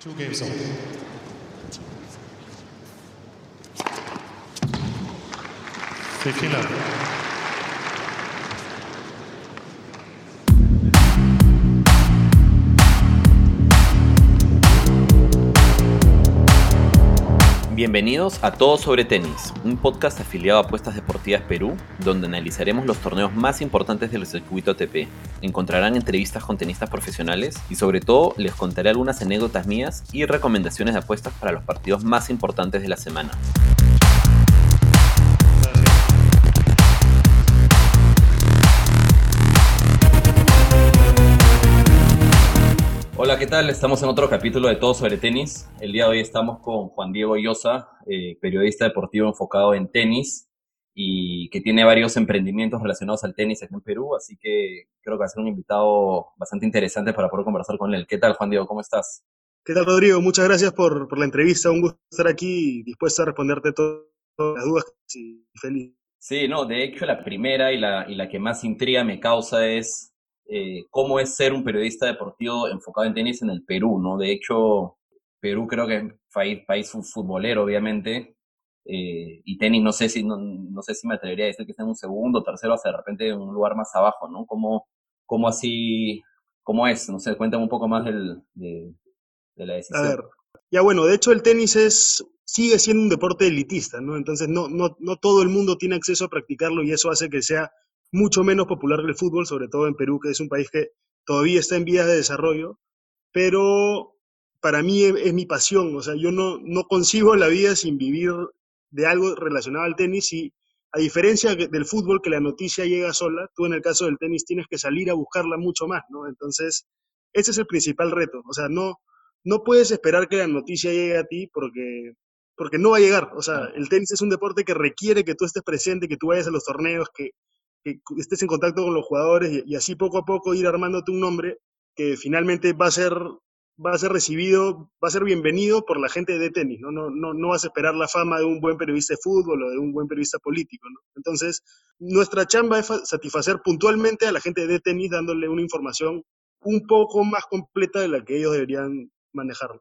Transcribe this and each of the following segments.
Two games on. Fifteen Bienvenidos a Todo sobre Tenis, un podcast afiliado a Apuestas Deportivas Perú, donde analizaremos los torneos más importantes del circuito ATP. Encontrarán entrevistas con tenistas profesionales y sobre todo les contaré algunas anécdotas mías y recomendaciones de apuestas para los partidos más importantes de la semana. Hola, ¿qué tal? Estamos en otro capítulo de Todo sobre Tenis. El día de hoy estamos con Juan Diego Llosa, eh, periodista deportivo enfocado en tenis y que tiene varios emprendimientos relacionados al tenis aquí en Perú, así que creo que va a ser un invitado bastante interesante para poder conversar con él. ¿Qué tal, Juan Diego? ¿Cómo estás? ¿Qué tal, Rodrigo? Muchas gracias por, por la entrevista. Un gusto estar aquí y dispuesto a responderte todas las dudas y feliz. Sí, no, de hecho la primera y la, y la que más intriga me causa es eh, cómo es ser un periodista deportivo enfocado en tenis en el Perú, ¿no? De hecho, Perú creo que es país, país futbolero, obviamente, eh, y tenis no sé si no, no, sé si me atrevería a decir que está en un segundo, tercero, hasta de repente en un lugar más abajo, ¿no? ¿Cómo, cómo así, cómo es? No sé, cuéntame un poco más del, de, de la decisión. A ver, ya bueno, de hecho el tenis es sigue siendo un deporte elitista, ¿no? Entonces no, no, no todo el mundo tiene acceso a practicarlo y eso hace que sea mucho menos popular que el fútbol, sobre todo en Perú, que es un país que todavía está en vías de desarrollo, pero para mí es, mi pasión, o sea, yo no, no concibo la vida sin vivir de algo relacionado al tenis y a diferencia del fútbol, que la noticia llega sola, tú en el caso del tenis tienes que salir a buscarla mucho más, ¿no? Entonces, ese es el principal reto, o sea, no, no puedes esperar que la noticia llegue a ti porque, porque no va a llegar, o sea, el tenis es un deporte que requiere que tú estés presente, que tú vayas a los torneos, que, que estés en contacto con los jugadores y, así poco a poco ir armándote un nombre que finalmente va a ser va a ser recibido, va a ser bienvenido por la gente de tenis, ¿no? No, no, no vas a esperar la fama de un buen periodista de fútbol o de un buen periodista político, ¿no? Entonces, nuestra chamba es satisfacer puntualmente a la gente de tenis dándole una información un poco más completa de la que ellos deberían manejarlo.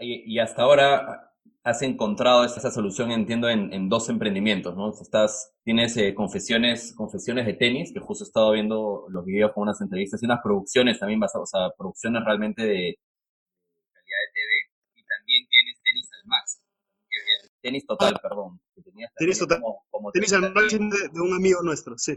Y, y hasta ahora, has encontrado esa solución, entiendo, en, en dos emprendimientos, ¿no? Estás, tienes eh, confesiones, confesiones de tenis, que justo he estado viendo los videos con unas entrevistas y unas producciones también basadas, o sea, producciones realmente de calidad de TV, y también tienes tenis al máximo. Tenis total, perdón. Que tenías tenis total. Como, como tenis al máximo de, de un amigo nuestro, sí.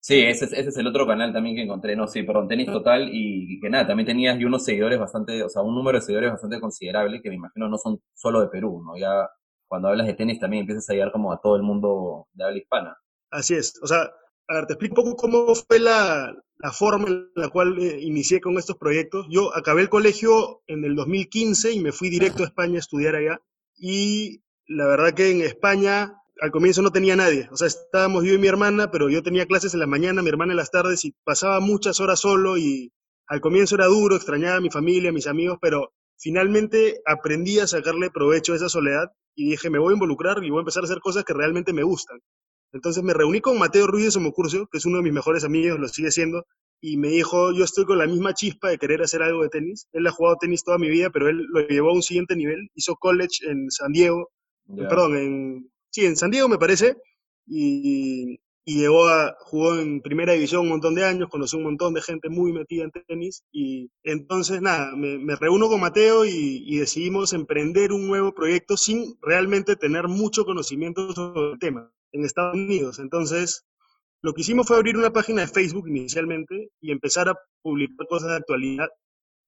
Sí, ese es, ese es el otro canal también que encontré, no, sí, perdón, Tenis Total, y, que nada, también tenías unos seguidores bastante, o sea, un número de seguidores bastante considerable, que me imagino no son solo de Perú, ¿no? Ya cuando hablas de tenis también empiezas a llegar como a todo el mundo de habla hispana. Así es, o sea, a ver, te explico un poco cómo fue la, la forma en la cual eh, inicié con estos proyectos. Yo acabé el colegio en el 2015 y me fui directo a España a estudiar allá, y la verdad que en España al comienzo no tenía nadie. O sea, estábamos yo y mi hermana, pero yo tenía clases en la mañana, mi hermana en las tardes y pasaba muchas horas solo y al comienzo era duro, extrañaba a mi familia, a mis amigos, pero finalmente aprendí a sacarle provecho a esa soledad y dije, me voy a involucrar y voy a empezar a hacer cosas que realmente me gustan. Entonces me reuní con Mateo Ruiz de Somocurcio, que es uno de mis mejores amigos, lo sigue siendo, y me dijo, yo estoy con la misma chispa de querer hacer algo de tenis. Él ha jugado tenis toda mi vida, pero él lo llevó a un siguiente nivel. Hizo college en San Diego, yeah. perdón, en, sí, en San Diego me parece, y, y, llegó a, jugó en primera división un montón de años, conocí un montón de gente muy metida en tenis, y entonces nada, me, me reúno con Mateo y, y, decidimos emprender un nuevo proyecto sin realmente tener mucho conocimiento sobre el tema en Estados Unidos. Entonces, lo que hicimos fue abrir una página de Facebook inicialmente y empezar a publicar cosas de actualidad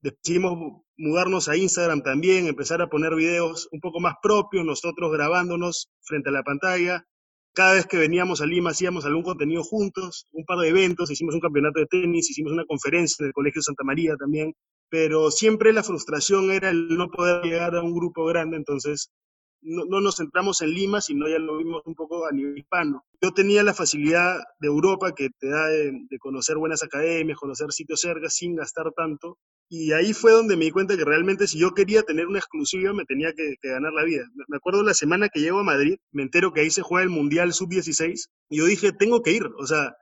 decidimos mudarnos a Instagram también, empezar a poner videos un poco más propios, nosotros grabándonos frente a la pantalla. Cada vez que veníamos a Lima hacíamos algún contenido juntos, un par de eventos, hicimos un campeonato de tenis, hicimos una conferencia en el Colegio Santa María también, pero siempre la frustración era el no poder llegar a un grupo grande, entonces no, no, nos centramos en Lima, sino ya lo vimos un poco a nivel hispano. Yo tenía la facilidad de Europa que te da de, de conocer buenas academias, conocer sitios cerca sin gastar tanto, y ahí fue donde me di cuenta que realmente si yo quería tener una exclusiva me tenía que, que, ganar la vida. Me acuerdo la semana que llego a Madrid, me entero que ahí se juega el Mundial Sub-16 y yo dije, tengo que ir. O sea,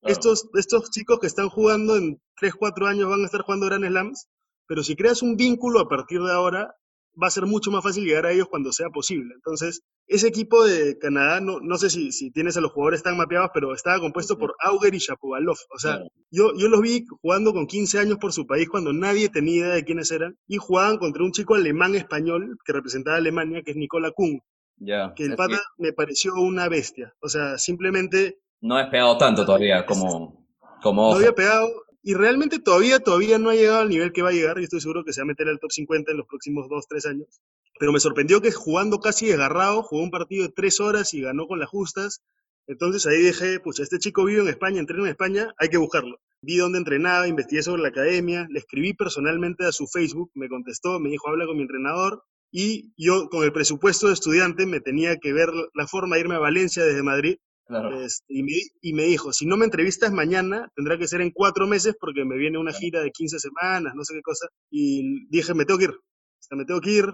claro. estos, estos chicos que están jugando en 3, 4 años van a estar jugando Grand Slams, pero si creas un vínculo a partir de ahora, va a ser mucho más fácil llegar a ellos cuando sea posible. Entonces, ese equipo de Canadá, no, no sé si, si tienes a los jugadores tan mapeados, pero estaba compuesto por Auger y Shapovalov. O sea, Claro. yo, yo los vi jugando con 15 años por su país cuando nadie tenía idea de quiénes eran y jugaban contra un chico alemán-español que representaba a Alemania, que es Nicola Kuhn, Ya. que el es pata que me pareció una bestia. O sea, simplemente no has pegado tanto todavía como, como no Oja. había pegado y realmente todavía, todavía no ha llegado al nivel que va a llegar y estoy seguro que se va a meter al top 50 en los próximos 2, 3 años. Pero me sorprendió que jugando casi desgarrado, jugó un partido de 3 horas y ganó con las justas. Entonces ahí dije, pucha, este chico vive en España, entrena en España, hay que buscarlo. Vi dónde entrenaba, investigué sobre la academia, le escribí personalmente a su Facebook, me contestó, me dijo, habla con mi entrenador. Y yo, con el presupuesto de estudiante, me tenía que ver la forma de irme a Valencia desde Madrid Claro. este, y, me, y me dijo, si no me entrevistas mañana, tendrá que ser en cuatro meses porque me viene una gira de 15 semanas, no sé qué cosa. Y dije, me tengo que ir. O sea, me tengo que ir.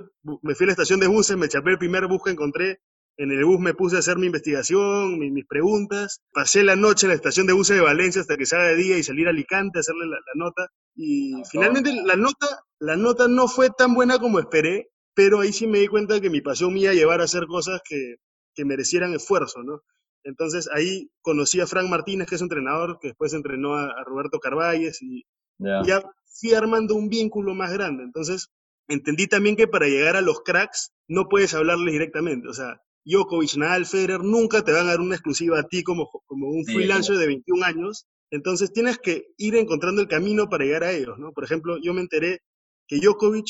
Me fui a la estación de buses, me chapé el primer bus que encontré. En el bus me puse a hacer mi investigación, mi- mis preguntas. Pasé la noche en la estación de buses de Valencia hasta que se haga de día y salir a Alicante a hacerle la, la nota. Y Ah, finalmente la nota, la nota no fue tan buena como esperé, pero ahí sí me di cuenta que mi pasión me iba a llevar a hacer cosas que, que merecieran esfuerzo, ¿no? Entonces ahí conocí a Frank Martínez, que es un entrenador, que después entrenó a, a Roberto Carvalles y Ya. ya fui armando un vínculo más grande. Entonces entendí también que para llegar a los cracks no puedes hablarles directamente. O sea, Djokovic, Nadal, Federer nunca te van a dar una exclusiva a ti como, como un Sí, freelancer de 21 años. Entonces tienes que ir encontrando el camino para llegar a ellos, ¿no? Por ejemplo, yo me enteré que Djokovic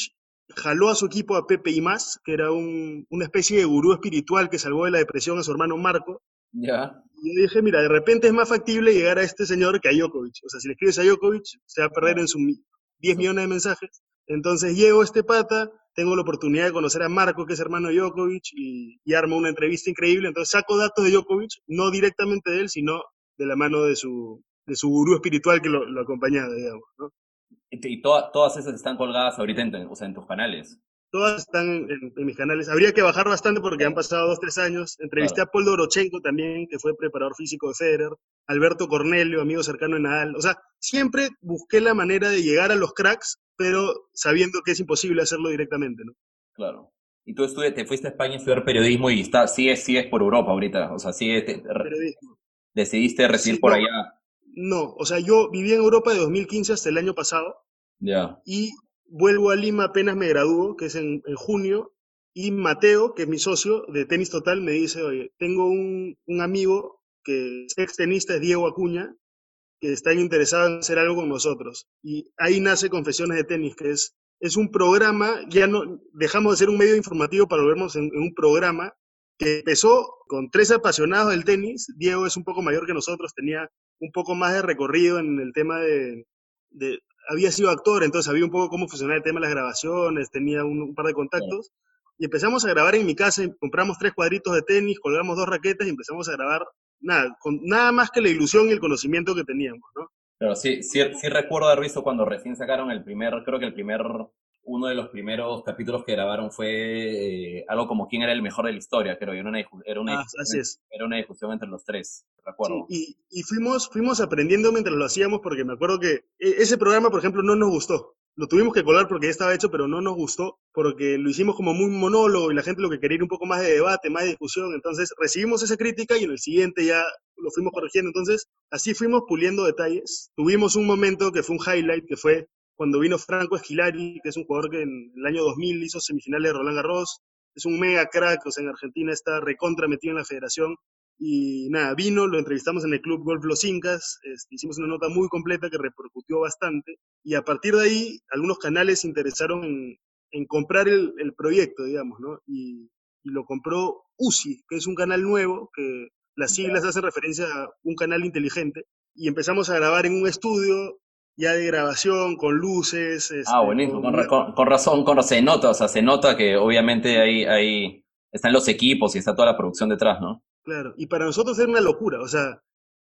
jaló a su equipo a Pepe Imaz, que era un- una especie de gurú espiritual que salvó de la depresión a su hermano Marco, Ya. y yo dije, mira, de repente es más factible llegar a este señor que a Djokovic. O sea, si le escribes a Djokovic, se va a perder en sus mi- 10 millones de mensajes. Entonces llego a este pata, tengo la oportunidad de conocer a Marco, que es hermano de Djokovic, y, y armo una entrevista increíble. Entonces saco datos de Djokovic, no directamente de él, sino de la mano de su, de su gurú espiritual que lo, lo acompañaba, digamos. ¿no? Y, y toda- todas esas están colgadas ahorita en, o sea, en tus canales. Todas están en, en- en mis canales. Habría que bajar bastante porque han pasado dos, tres años. Entrevisté Claro. a Paul Dorochenko también, que fue preparador físico de Federer. Alberto Cornelio, amigo cercano de Nadal. O sea, siempre busqué la manera de llegar a los cracks, pero sabiendo que es imposible hacerlo directamente, ¿no? Claro. Y tú estudi- te fuiste a España a estudiar periodismo y está, sigues, sigues por Europa ahorita. O sea, sigues, te- Periodismo. decidiste residir Sí, por no. allá. No, o sea, yo viví en Europa de 2015 hasta el año pasado Ya. y vuelvo a Lima apenas me gradúo, que es en, junio, y Mateo, que es mi socio de Tenis Total, me dice, oye, tengo un, un amigo que es ex tenista, es Diego Acuña, que está interesado en hacer algo con nosotros. Y ahí nace Confesiones de Tenis, que es, es un programa, ya no dejamos de ser un medio informativo para volvernos en, un programa que empezó con tres apasionados del tenis. Diego es un poco mayor que nosotros, tenía un poco más de recorrido en el tema de- había sido actor, entonces sabía un poco cómo funcionaba el tema de las grabaciones, tenía un, par de contactos. Y empezamos a grabar en mi casa, compramos tres cuadritos de tenis, colgamos dos raquetas y empezamos a grabar nada, con nada más que la ilusión y el conocimiento que teníamos, ¿no? Pero sí, sí, sí recuerdo haber visto cuando recién sacaron el primer, creo que el primer, uno de los primeros capítulos que grabaron fue eh, algo como quién era el mejor de la historia, creo. y Era una, era una, Ah, discusión, así es. era una discusión entre los tres, Sí, recuerdo. y, y fuimos, fuimos aprendiendo mientras lo hacíamos, porque me acuerdo que e- ese programa, por ejemplo, no nos gustó. Lo tuvimos que colar porque ya estaba hecho, pero no nos gustó, porque lo hicimos como muy monólogo y la gente lo que quería era un poco más de debate, más de discusión. Entonces recibimos esa crítica y en el siguiente ya lo fuimos corrigiendo. Entonces así fuimos puliendo detalles. Tuvimos un momento que fue un highlight, que fue cuando vino Franco Esquilari, que es un jugador que en el año 2000 hizo semifinales de Roland Garros. Es un mega crack, o sea, en Argentina está recontra metido en la federación. Y nada, vino, lo entrevistamos en el Club Golf Los Incas, este, hicimos una nota muy completa que repercutió bastante. Y a partir de ahí, algunos canales se interesaron en, en comprar el, el proyecto, digamos, ¿no? Y, y lo compró UCI, que es un canal nuevo, que las siglas hacen referencia a un canal inteligente. Y empezamos a grabar en un estudio ya de grabación, con luces. Ah, este, buenísimo, con, una- ra- con- con razón, con razón, se nota, o sea, se nota que obviamente ahí, ahí están los equipos y está toda la producción detrás, ¿no? Claro, y para nosotros era una locura, o sea,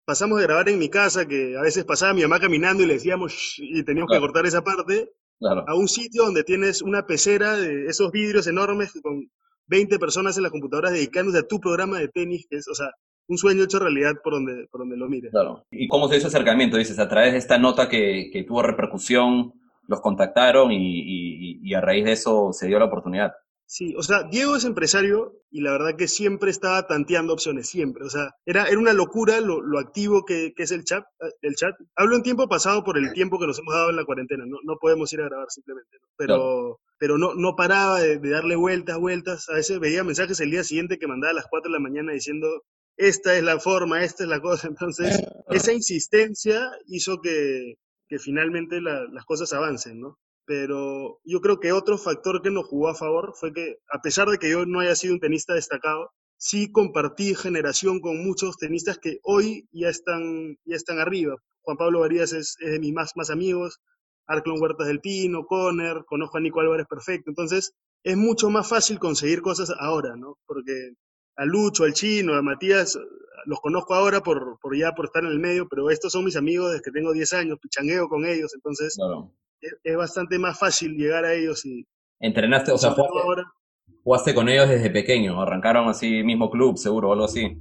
pasamos de grabar en mi casa, que a veces pasaba mi mamá caminando y le decíamos y teníamos Claro. que cortar esa parte, Claro. a un sitio donde tienes una pecera de esos vidrios enormes con 20 personas en las computadoras dedicándose a tu programa de tenis, que es, o sea, un sueño hecho realidad por donde, por donde lo mires. Claro. ¿Y cómo se hizo ese acercamiento? Dices, a través de esta nota que, que tuvo repercusión, los contactaron y, y, y a raíz de eso se dio la oportunidad. Sí, o sea, Diego es empresario y la verdad que siempre estaba tanteando opciones, siempre. O sea, era, era una locura lo, lo activo que, que, es el chat, el chat. Hablo en tiempo pasado por el tiempo que nos hemos dado en la cuarentena, no, no podemos ir a grabar simplemente, ¿no? pero, claro. pero no, no paraba de, de, darle vueltas, vueltas. A veces veía mensajes el día siguiente que mandaba a las 4 de la mañana diciendo, esta es la forma, esta es la cosa. Entonces, esa insistencia hizo que, que finalmente la, las cosas avancen, ¿no? pero yo creo que otro factor que nos jugó a favor fue que, a pesar de que yo no haya sido un tenista destacado, sí compartí generación con muchos tenistas que hoy ya están, ya están arriba. Juan Pablo Varías es, es de mis más, más amigos, Arclon Huertas del Pino, Conner, conozco a Nico Álvarez perfecto. Entonces, es mucho más fácil conseguir cosas ahora, ¿no? Porque a Lucho, al Chino, a Matías, los conozco ahora por, por ya por estar en el medio, pero estos son mis amigos desde que tengo 10 años, pichangueo con ellos, entonces claro es bastante más fácil llegar a ellos y... ¿Entrenaste, o sea, jugaste, ahora, jugaste con ellos desde pequeño? ¿Arrancaron así mismo club, seguro, o algo así?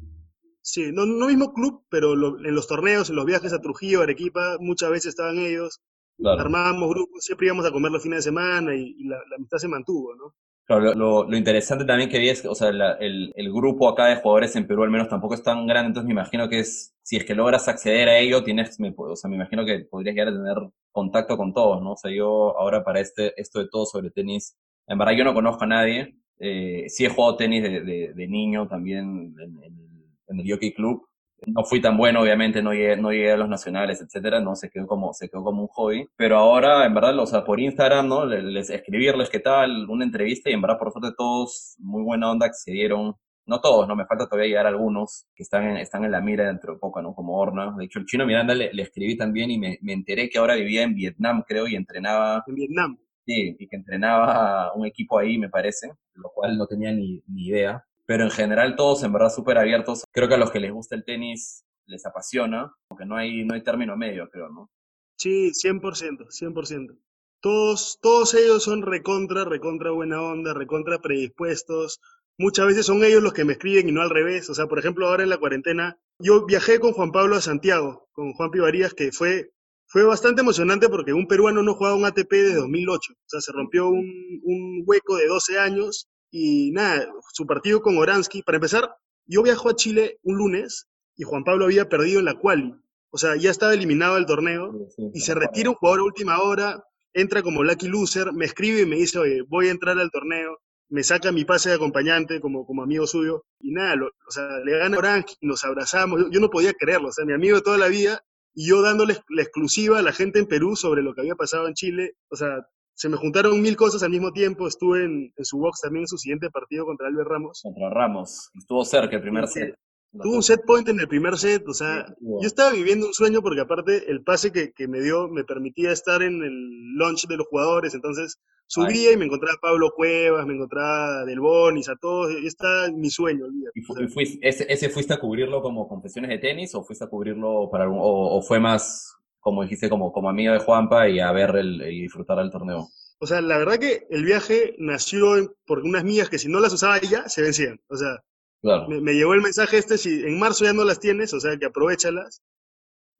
Sí, no, no mismo club, pero lo, en los torneos, en los viajes a Trujillo, Arequipa, muchas veces estaban ellos. Claro. Armábamos grupos, siempre íbamos a comer los fines de semana y, y la, la, amistad se mantuvo, ¿no? Lo, lo, interesante también que vi es que, o sea, la, el, el, grupo acá de jugadores en Perú al menos tampoco es tan grande, entonces me imagino que es, si es que logras acceder a ello, tienes, me, o sea, me imagino que podrías llegar a tener contacto con todos, ¿no? O sea, yo ahora para este, esto de todo sobre tenis, en verdad yo no conozco a nadie, eh, sí he jugado tenis de, de, de niño también en, en, en el Jockey Club, no fui tan bueno, obviamente, no llegué, no llegué a los nacionales, etcétera, no, se quedó como, se quedó como un hobby. Pero ahora, en verdad, o sea, por Instagram, ¿no? Les, escribirles qué tal, una entrevista, y en verdad, por suerte, todos muy buena onda accedieron. No todos, ¿no? Me falta todavía llegar a algunos que están en, están en la mira dentro de poco, ¿no? Como Horna. De hecho, el chino Miranda le, le escribí también y me, me enteré que ahora vivía en Vietnam, creo, y entrenaba. En Vietnam. Sí, y que entrenaba un equipo ahí, me parece, lo cual no tenía ni, ni idea pero en general todos en verdad súper abiertos. Creo que a los que les gusta el tenis les apasiona, porque no hay, no hay término medio, creo, ¿no? Sí, 100%, 100%. Todos, todos ellos son recontra, recontra buena onda, recontra predispuestos. Muchas veces son ellos los que me escriben y no al revés. O sea, por ejemplo, ahora en la cuarentena, yo viajé con Juan Pablo a Santiago, con Juan Pivarías, que fue, fue bastante emocionante porque un peruano no jugaba un ATP desde 2008. O sea, se rompió un, hueco de 12 años y nada, su partido con Oransky, para empezar, yo viajo a Chile un lunes y Juan Pablo había perdido en la quali. O sea, ya estaba eliminado del torneo sí, y se retira un jugador a última hora, entra como lucky loser, me escribe y me dice, oye, voy a entrar al torneo, me saca mi pase de acompañante como, como amigo suyo y nada, lo, o sea, le gana Oransky, nos abrazamos, yo, yo, no podía creerlo, o sea, mi amigo de toda la vida y yo dándole la exclusiva a la gente en Perú sobre lo que había pasado en Chile, o sea, se me juntaron mil cosas al mismo tiempo. Estuve en, en, su box también en su siguiente partido contra Albert Ramos. Contra Ramos. Estuvo cerca el primer set. Tuvo un set point en el primer set. O sea, sí, yo estaba viviendo un sueño porque aparte el pase que, que, me dio me permitía estar en el launch de los jugadores. Entonces subía Ay. y me encontraba a Pablo Cuevas, me encontraba a Del Bonis, a todos. Y está mi sueño. ¿Y, fu fuiste, ese, ese, fuiste a cubrirlo como confesiones de tenis o fuiste a cubrirlo para algún, o, o fue más como dijiste, como, como amigo de Juanpa y a ver el, y disfrutar el torneo? O sea, la verdad que el viaje nació por unas millas que si no las usaba ya, se vencían. O sea, claro. me, me, llegó el mensaje este, si en marzo ya no las tienes, o sea, que aprovechalas.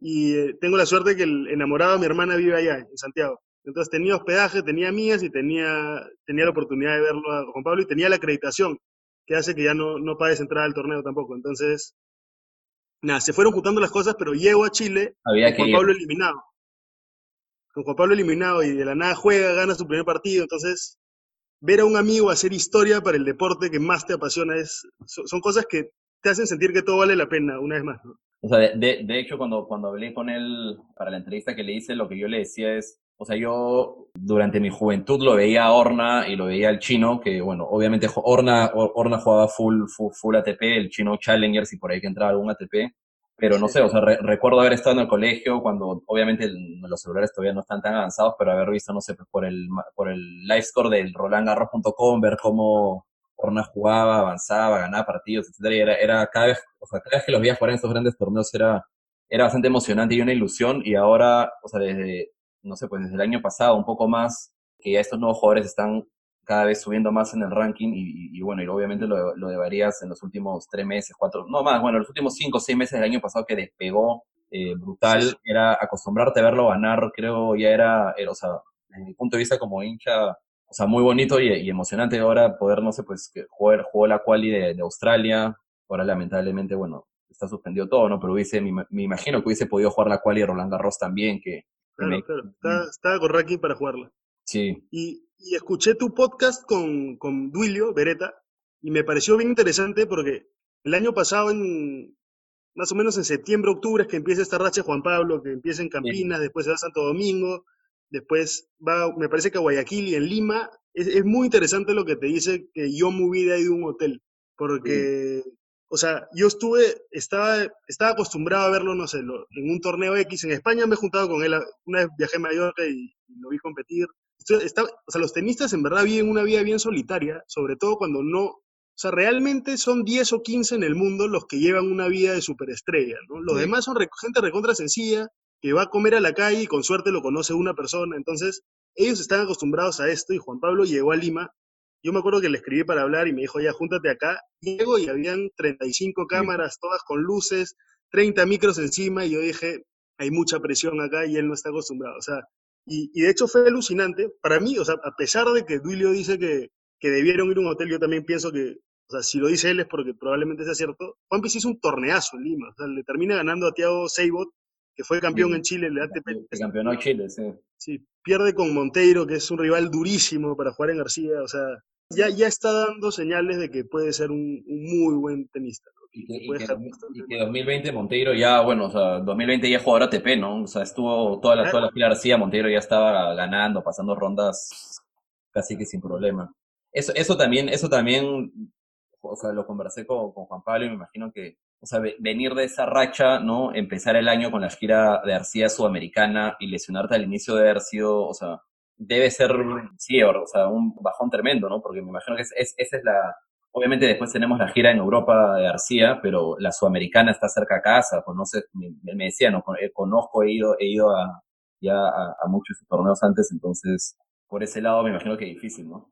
Y eh, tengo la suerte que el enamorado de mi hermana vive allá, en Santiago. Entonces tenía hospedaje, tenía mías y tenía, tenía la oportunidad de verlo a Juan Pablo y tenía la acreditación, que hace que ya no, no pagues entrar al torneo tampoco. Entonces, nada, se fueron juntando las cosas, pero llego a Chile Había con Juan Pablo eliminado. Con Juan Pablo eliminado y de la nada juega, gana su primer partido. Entonces, ver a un amigo hacer historia para el deporte que más te apasiona es, son, cosas que te hacen sentir que todo vale la pena, una vez más. ¿no? O sea, de, de, de, hecho, cuando, cuando hablé con él para la entrevista que le hice, lo que yo le decía es, o sea, yo durante mi juventud lo veía a Horna y lo veía al chino, que bueno, obviamente Horna, Horna jugaba full, full, full ATP, el chino Challengers y por ahí que entraba algún ATP, pero no sé, o sea, re, recuerdo haber estado en el colegio cuando obviamente el, los celulares todavía no están tan avanzados, pero haber visto, no sé, pues, por el, por el live score del rolandgarros.com, ver cómo Horna jugaba, avanzaba, ganaba partidos, etcétera, y era, era cada vez, o sea, cada vez que los veía jugar en estos grandes torneos era, era bastante emocionante y una ilusión, y ahora, o sea, desde, no sé, pues desde el año pasado, un poco más, que ya estos nuevos jugadores están cada vez subiendo más en el ranking y, y, y bueno, y obviamente lo, lo de Varías en los últimos tres meses, cuatro, no más, bueno, los últimos cinco o seis meses del año pasado que despegó eh, brutal, era acostumbrarte a verlo ganar, creo ya era, era, o sea, desde mi punto de vista como hincha, o sea, muy bonito y, y emocionante ahora poder, no sé, pues, jugar, jugó la quali de, de Australia, ahora lamentablemente, bueno, está suspendido todo, ¿no? Pero hubiese, me, me imagino que hubiese podido jugar la quali de Roland Garros también, que... Claro, me- claro. Estaba, estaba con ranking para jugarla. Sí, Y, y escuché tu podcast con, con Duilio Beretta y me pareció bien interesante porque el año pasado, en más o menos en septiembre, octubre, es que empieza esta racha Juan Pablo, que empieza en Campinas, después se va a Santo Domingo, después va, me parece que a Guayaquil y en Lima. Es, es muy interesante lo que te dice que yo me hubiera ido a un hotel, porque, o sea, yo estuve, estaba, estaba acostumbrado a verlo, no sé, lo- en un torneo X. En España me he juntado con él, una vez viajé a Mallorca y, y lo vi competir. O sea, los tenistas en verdad viven una vida bien solitaria, sobre todo cuando no, o sea, realmente son 10 o 15 en el mundo los que llevan una vida de superestrella, ¿no? Los Sí. demás son gente recontra sencilla, que va a comer a la calle y con suerte lo conoce una persona. Entonces, ellos están acostumbrados a esto y Juan Pablo llegó a Lima. Yo me acuerdo que le escribí para hablar y me dijo, ya, júntate acá. Llego y habían 35 cámaras, todas con luces, 30 micros encima, y yo dije, hay mucha presión acá y él no está acostumbrado. O sea, y, y de hecho fue alucinante. Para mí, o sea, a pesar de que Duilio dice que, que debieron ir a un hotel, yo también pienso que, o sea, si lo dice él es porque probablemente sea cierto. Juan Piz hizo un torneazo en Lima. O sea, le termina ganando a Thiago Seibot, que fue campeón Sí. en Chile, le ATP. que campeonó Chile, sí. Sí, pierde con Monteiro, que es un rival durísimo para jugar en García. O sea, ya, ya está dando señales de que puede ser un, un muy buen tenista. ¿no? Y que, y puede que 2000 bastante y que 2020 Monteiro ya, bueno, o sea, 2020 ya jugador ATP, ¿no? O sea, estuvo toda la, toda la fila García, Monteiro ya estaba ganando, pasando rondas casi que sin problema. Eso, eso también, eso también, o sea, lo conversé con, con Juan Pablo y me imagino que, o sea, ve- venir de esa racha, ¿no? Empezar el año con la gira de García Sudamericana y lesionarte al inicio de haber sido, o sea, debe ser, sí, o sea, un bajón tremendo, ¿no? Porque me imagino que es, es- esa es la, Obviamente después tenemos la gira en Europa de García, pero la sudamericana está cerca a casa, conoce, me, me decía, no, eh, conozco, he ido, he ido a, ya a, a muchos torneos antes, entonces por ese lado me imagino que difícil, ¿no?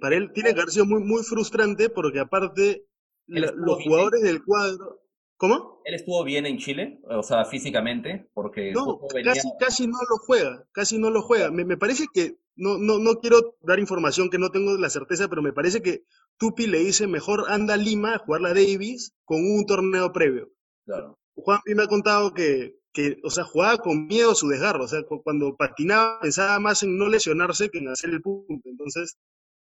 Para él tiene que haber sido muy, muy frustrante porque aparte la- los jugadores del cuadro... ¿Cómo? Él estuvo bien en Chile, o sea, físicamente, porque No, venía, casi, casi no lo juega, casi no lo juega. Me, me parece que, no, no, no quiero dar información que no tengo la certeza, pero me parece que Tupi le dice mejor anda a Lima a jugar la Davis con un torneo previo. claro, Juanpi me ha contado que, que, o sea, jugaba con miedo a su desgarro, o sea, cu- cuando patinaba pensaba más en no lesionarse que en hacer el punto. Entonces,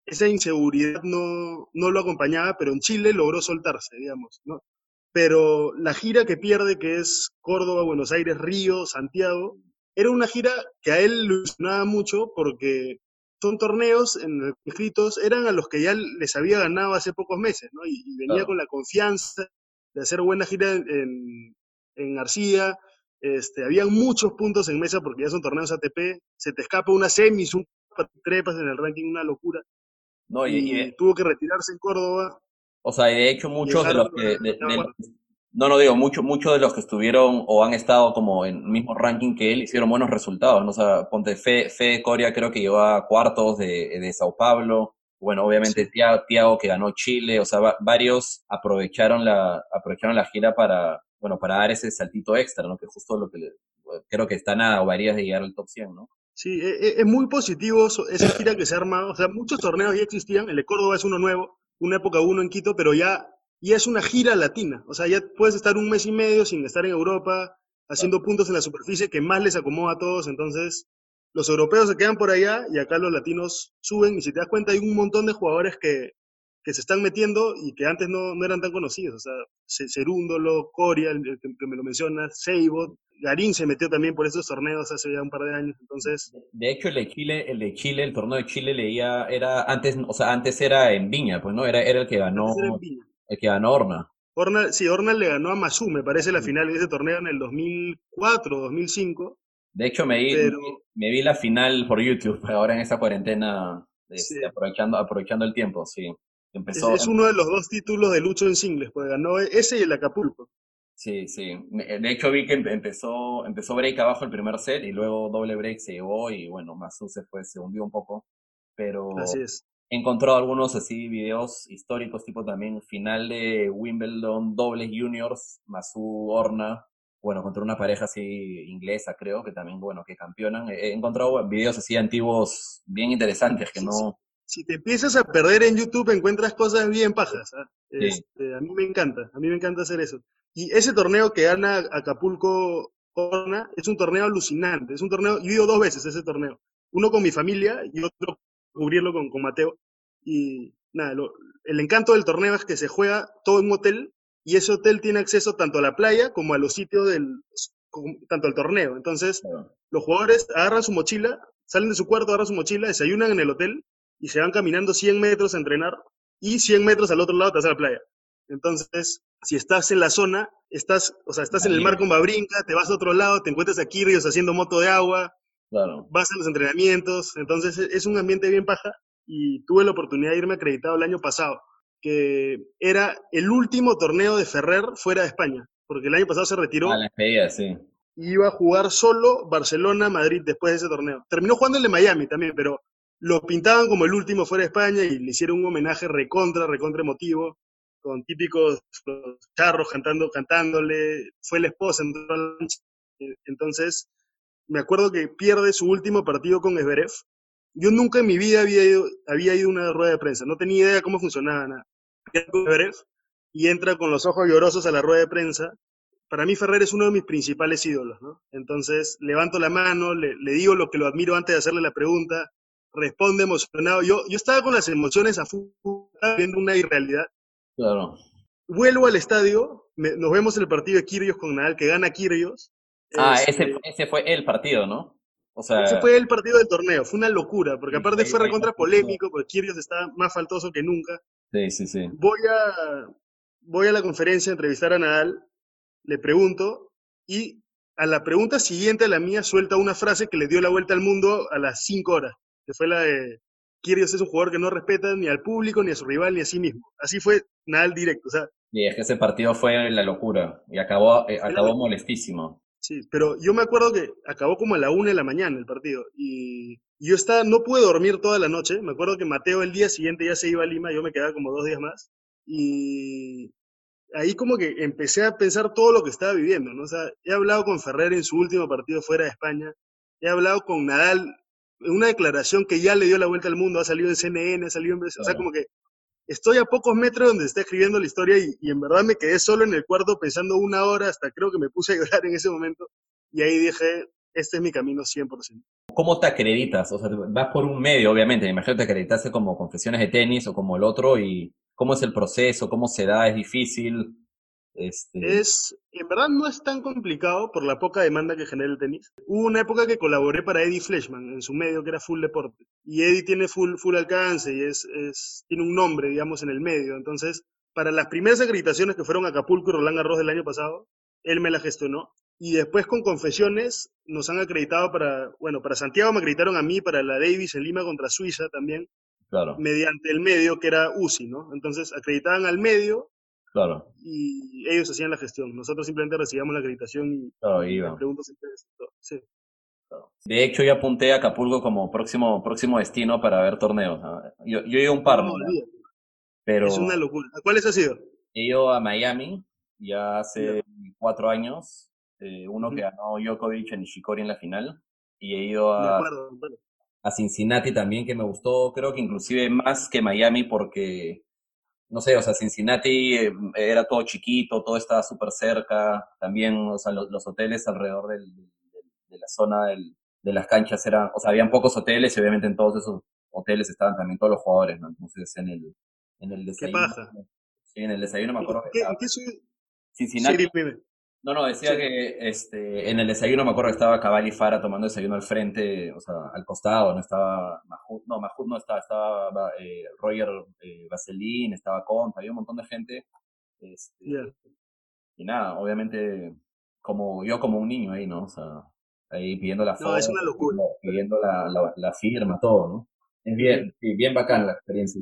esa inseguridad no, no lo acompañaba, pero en Chile logró soltarse, digamos, ¿no? Pero la gira que pierde, que es Córdoba, Buenos Aires, Río, Santiago, era una gira que a él le ilusionaba mucho porque son torneos en los inscritos, eran a los que ya les había ganado hace pocos meses, ¿no? Y, y venía Claro. con la confianza de hacer buena gira en, en, García, este, habían muchos puntos en mesa porque ya son torneos ATP, se te escapa una semis, un trepas en el ranking, una locura, no, y, y, y de- tuvo que retirarse en Córdoba. O sea, y de hecho muchos de los que, de- de no, no digo, muchos muchos de los que estuvieron o han estado como en el mismo ranking que él hicieron buenos resultados, ¿no? O sea, ponte Fe, Fe Coria creo que llegó a cuartos de, de Sao Paulo, bueno, obviamente Tiago, Tiago que ganó Chile, o sea, va- varios aprovecharon la, aprovecharon la gira para, bueno, para dar ese saltito extra, ¿no? Que justo lo que le- creo que están a varias de llegar al top 100, ¿no? Sí, e- e- es muy positivo esa gira que se ha armado. O sea, muchos torneos ya existían. El de Córdoba es uno nuevo, una época uno en Quito, pero ya, ya es una gira latina. O sea, ya puedes estar un mes y medio sin estar en Europa, haciendo puntos en la superficie que más les acomoda a todos. Entonces, los europeos se quedan por allá y acá los latinos suben. Y si te das cuenta, hay un montón de jugadores que, que se están metiendo y que antes no, no eran tan conocidos. O sea, Ce- Cerúndolo, Coria, el que, que me lo mencionas, Seibot, Garín se metió también por esos torneos hace ya un par de años. Entonces, De hecho, el de Chile, el de Chile, el torneo de Chile leía, era antes, o sea, antes era en Viña, pues, ¿no? Era, era el que ganó, el que ganó Horna. Hornal, sí, Hornal le ganó a Mazú, me parece, la final de ese torneo en el 2004, 2005. De hecho, me vi, Pero- me vi la final por YouTube, ahora en esta cuarentena, este, aprovechando, aprovechando el tiempo, sí. Es, es uno de los dos títulos de Lucho en singles, pues ganó ese y el Acapulco. Sí, sí. Me- De hecho, vi que empe- empezó, empezó break abajo el primer set y luego doble break se llevó y bueno, Masu se fue, se hundió un poco. Pero Así es. he encontrado algunos así videos históricos, tipo también final de Wimbledon, dobles juniors, Masu Horna. bueno, contra una pareja así inglesa, creo, que también, bueno, que campeonan. He encontrado videos así antiguos bien interesantes que no... Si te empiezas a perder en YouTube, encuentras cosas bien pajas. ¿ah? Este, a mí me encanta, a mí me encanta hacer eso. Y ese torneo que gana Acapulco es un torneo alucinante. Es un torneo, yo he ido dos veces a ese torneo. Uno con mi familia y otro cubrirlo con, con Mateo. Y nada, el encanto del torneo es que se juega todo en un hotel y ese hotel tiene acceso tanto a la playa como a los sitios del, tanto al torneo. Entonces, los jugadores agarran su mochila, salen de su cuarto, agarran su mochila, desayunan en el hotel y se van caminando 100 metros a entrenar y 100 metros al otro lado te a la playa. Entonces, si estás en la zona, estás, o sea, estás en el mar con Babrinca, te vas a otro lado, te encuentras a Kirrios haciendo moto de agua, vas a los entrenamientos, entonces e, es un ambiente bien paja y tuve la oportunidad de irme acreditado el año pasado, que era el último torneo de Ferrer fuera de España, porque el año pasado se retiró. La despedida, sí. Iba a jugar solo Barcelona, Madrid después de ese torneo. Terminó jugando el de Miami también, pero lo pintaban como el último fuera de España y le hicieron un homenaje recontra, recontra emotivo con típicos charros cantando, cantándole, fue la esposa, entonces me acuerdo que pierde su último partido con Esberef. Yo nunca en mi vida había ido, había ido a una rueda de prensa, no tenía idea cómo funcionaba nada. y entra con los ojos llorosos a la rueda de prensa. Para mí Ferrer es uno de mis principales ídolos. Entonces levanto la mano, le, le digo lo que lo admiro antes de hacerle la pregunta, responde emocionado. Yo, yo estaba con las emociones a full, viendo una irrealidad. Claro. Vuelvo al estadio, nos vemos en el partido de Kirrios con Nadal, que gana Kirrios. Ah, ese, este ese fue el partido, ¿no? O sea... Ese fue el partido del torneo, fue una locura, porque aparte fue recontra polémico, porque Kirrios está más faltoso que nunca. Sí, sí, sí. Voy a, voy a la conferencia a entrevistar a Nadal, le pregunto, y a la pregunta siguiente a la mía suelta una frase que le dio la vuelta al mundo a las 5 horas, que fue la de Kyrgios es un jugador que no respeta ni al público, ni a su rival, ni a sí mismo. Así fue Nadal directo. O sea, y es que ese partido fue la locura y acabó, eh, acabó molestísimo. Sí, pero yo me acuerdo que acabó como a la una de la mañana el partido y yo estaba, no pude dormir toda la noche. Me acuerdo que Mateo el día siguiente ya se iba a Lima, yo me quedaba como dos días más y ahí como que empecé a pensar todo lo que estaba viviendo, ¿no? O sea, he hablado con Ferrer en su último partido fuera de España, he hablado con Nadal una declaración que ya le dio la vuelta al mundo, ha salido en CNN, ha salido en... O sea, como que estoy a pocos metros donde está escribiendo la historia y, en verdad me quedé solo en el cuarto pensando una hora, hasta creo que me puse a llorar en ese momento y ahí dije, este es mi camino 100%. ¿Cómo te acreditas? O sea, vas por un medio, obviamente, me imagino que te acreditaste como confesiones de tenis o como el otro y cómo es el proceso, cómo se da, es difícil. Este... Es, en verdad no es tan complicado por la poca demanda que genera el tenis. Hubo una época que colaboré para Eddie Fleshman en su medio que era Full Deporte. Y Eddie tiene full, full alcance y es, es, tiene un nombre, digamos, en el medio. Entonces, para las primeras acreditaciones que fueron a Acapulco y Roland Garros del año pasado, él me la gestionó. Y después con confesiones nos han acreditado para, bueno, para Santiago me acreditaron a mí, para la Davis en Lima contra Suiza también. Claro. Mediante el medio que era UCI, ¿no? Entonces acreditaban al medio Claro. Y ellos hacían la gestión. Nosotros simplemente recibíamos la acreditación y, claro, Sí. De hecho, yo apunté a Acapulco como próximo, próximo destino para ver torneos. Yo, yo he ido a un par, no, pero es una locura. ¿A cuáles has ido? He ido a Miami ya hace cuatro años. Eh, uno que ganó Djokovic en Ishikori en la final. Y he ido a, a Cincinnati también, que me gustó, creo que inclusive más que Miami, porque no sé, o sea, Cincinnati eh, era todo chiquito, todo estaba súper cerca, también, o sea, los, hoteles alrededor del, de la zona del, de las canchas eran, o sea, habían pocos hoteles y obviamente en todos esos hoteles estaban también todos los jugadores, ¿no? Entonces en el, en el desayuno. ¿Qué pasa? Sí, en el desayuno me acuerdo que estaba, ¿qué soy? Cincinnati. No, no, decía que este, en el desayuno me acuerdo que estaba Cabal y Fara tomando desayuno al frente, o sea, al costado, no estaba Mahut, no, Mahut no estaba, estaba eh, Roger eh, Vaseline, estaba Conta, había un montón de gente. Este, Y nada, obviamente, como yo como un niño ahí, ¿no? O sea, ahí pidiendo la foto, no, es una locura. pidiendo la, la, la, firma, todo, ¿no? Es bien, bien bacán la experiencia.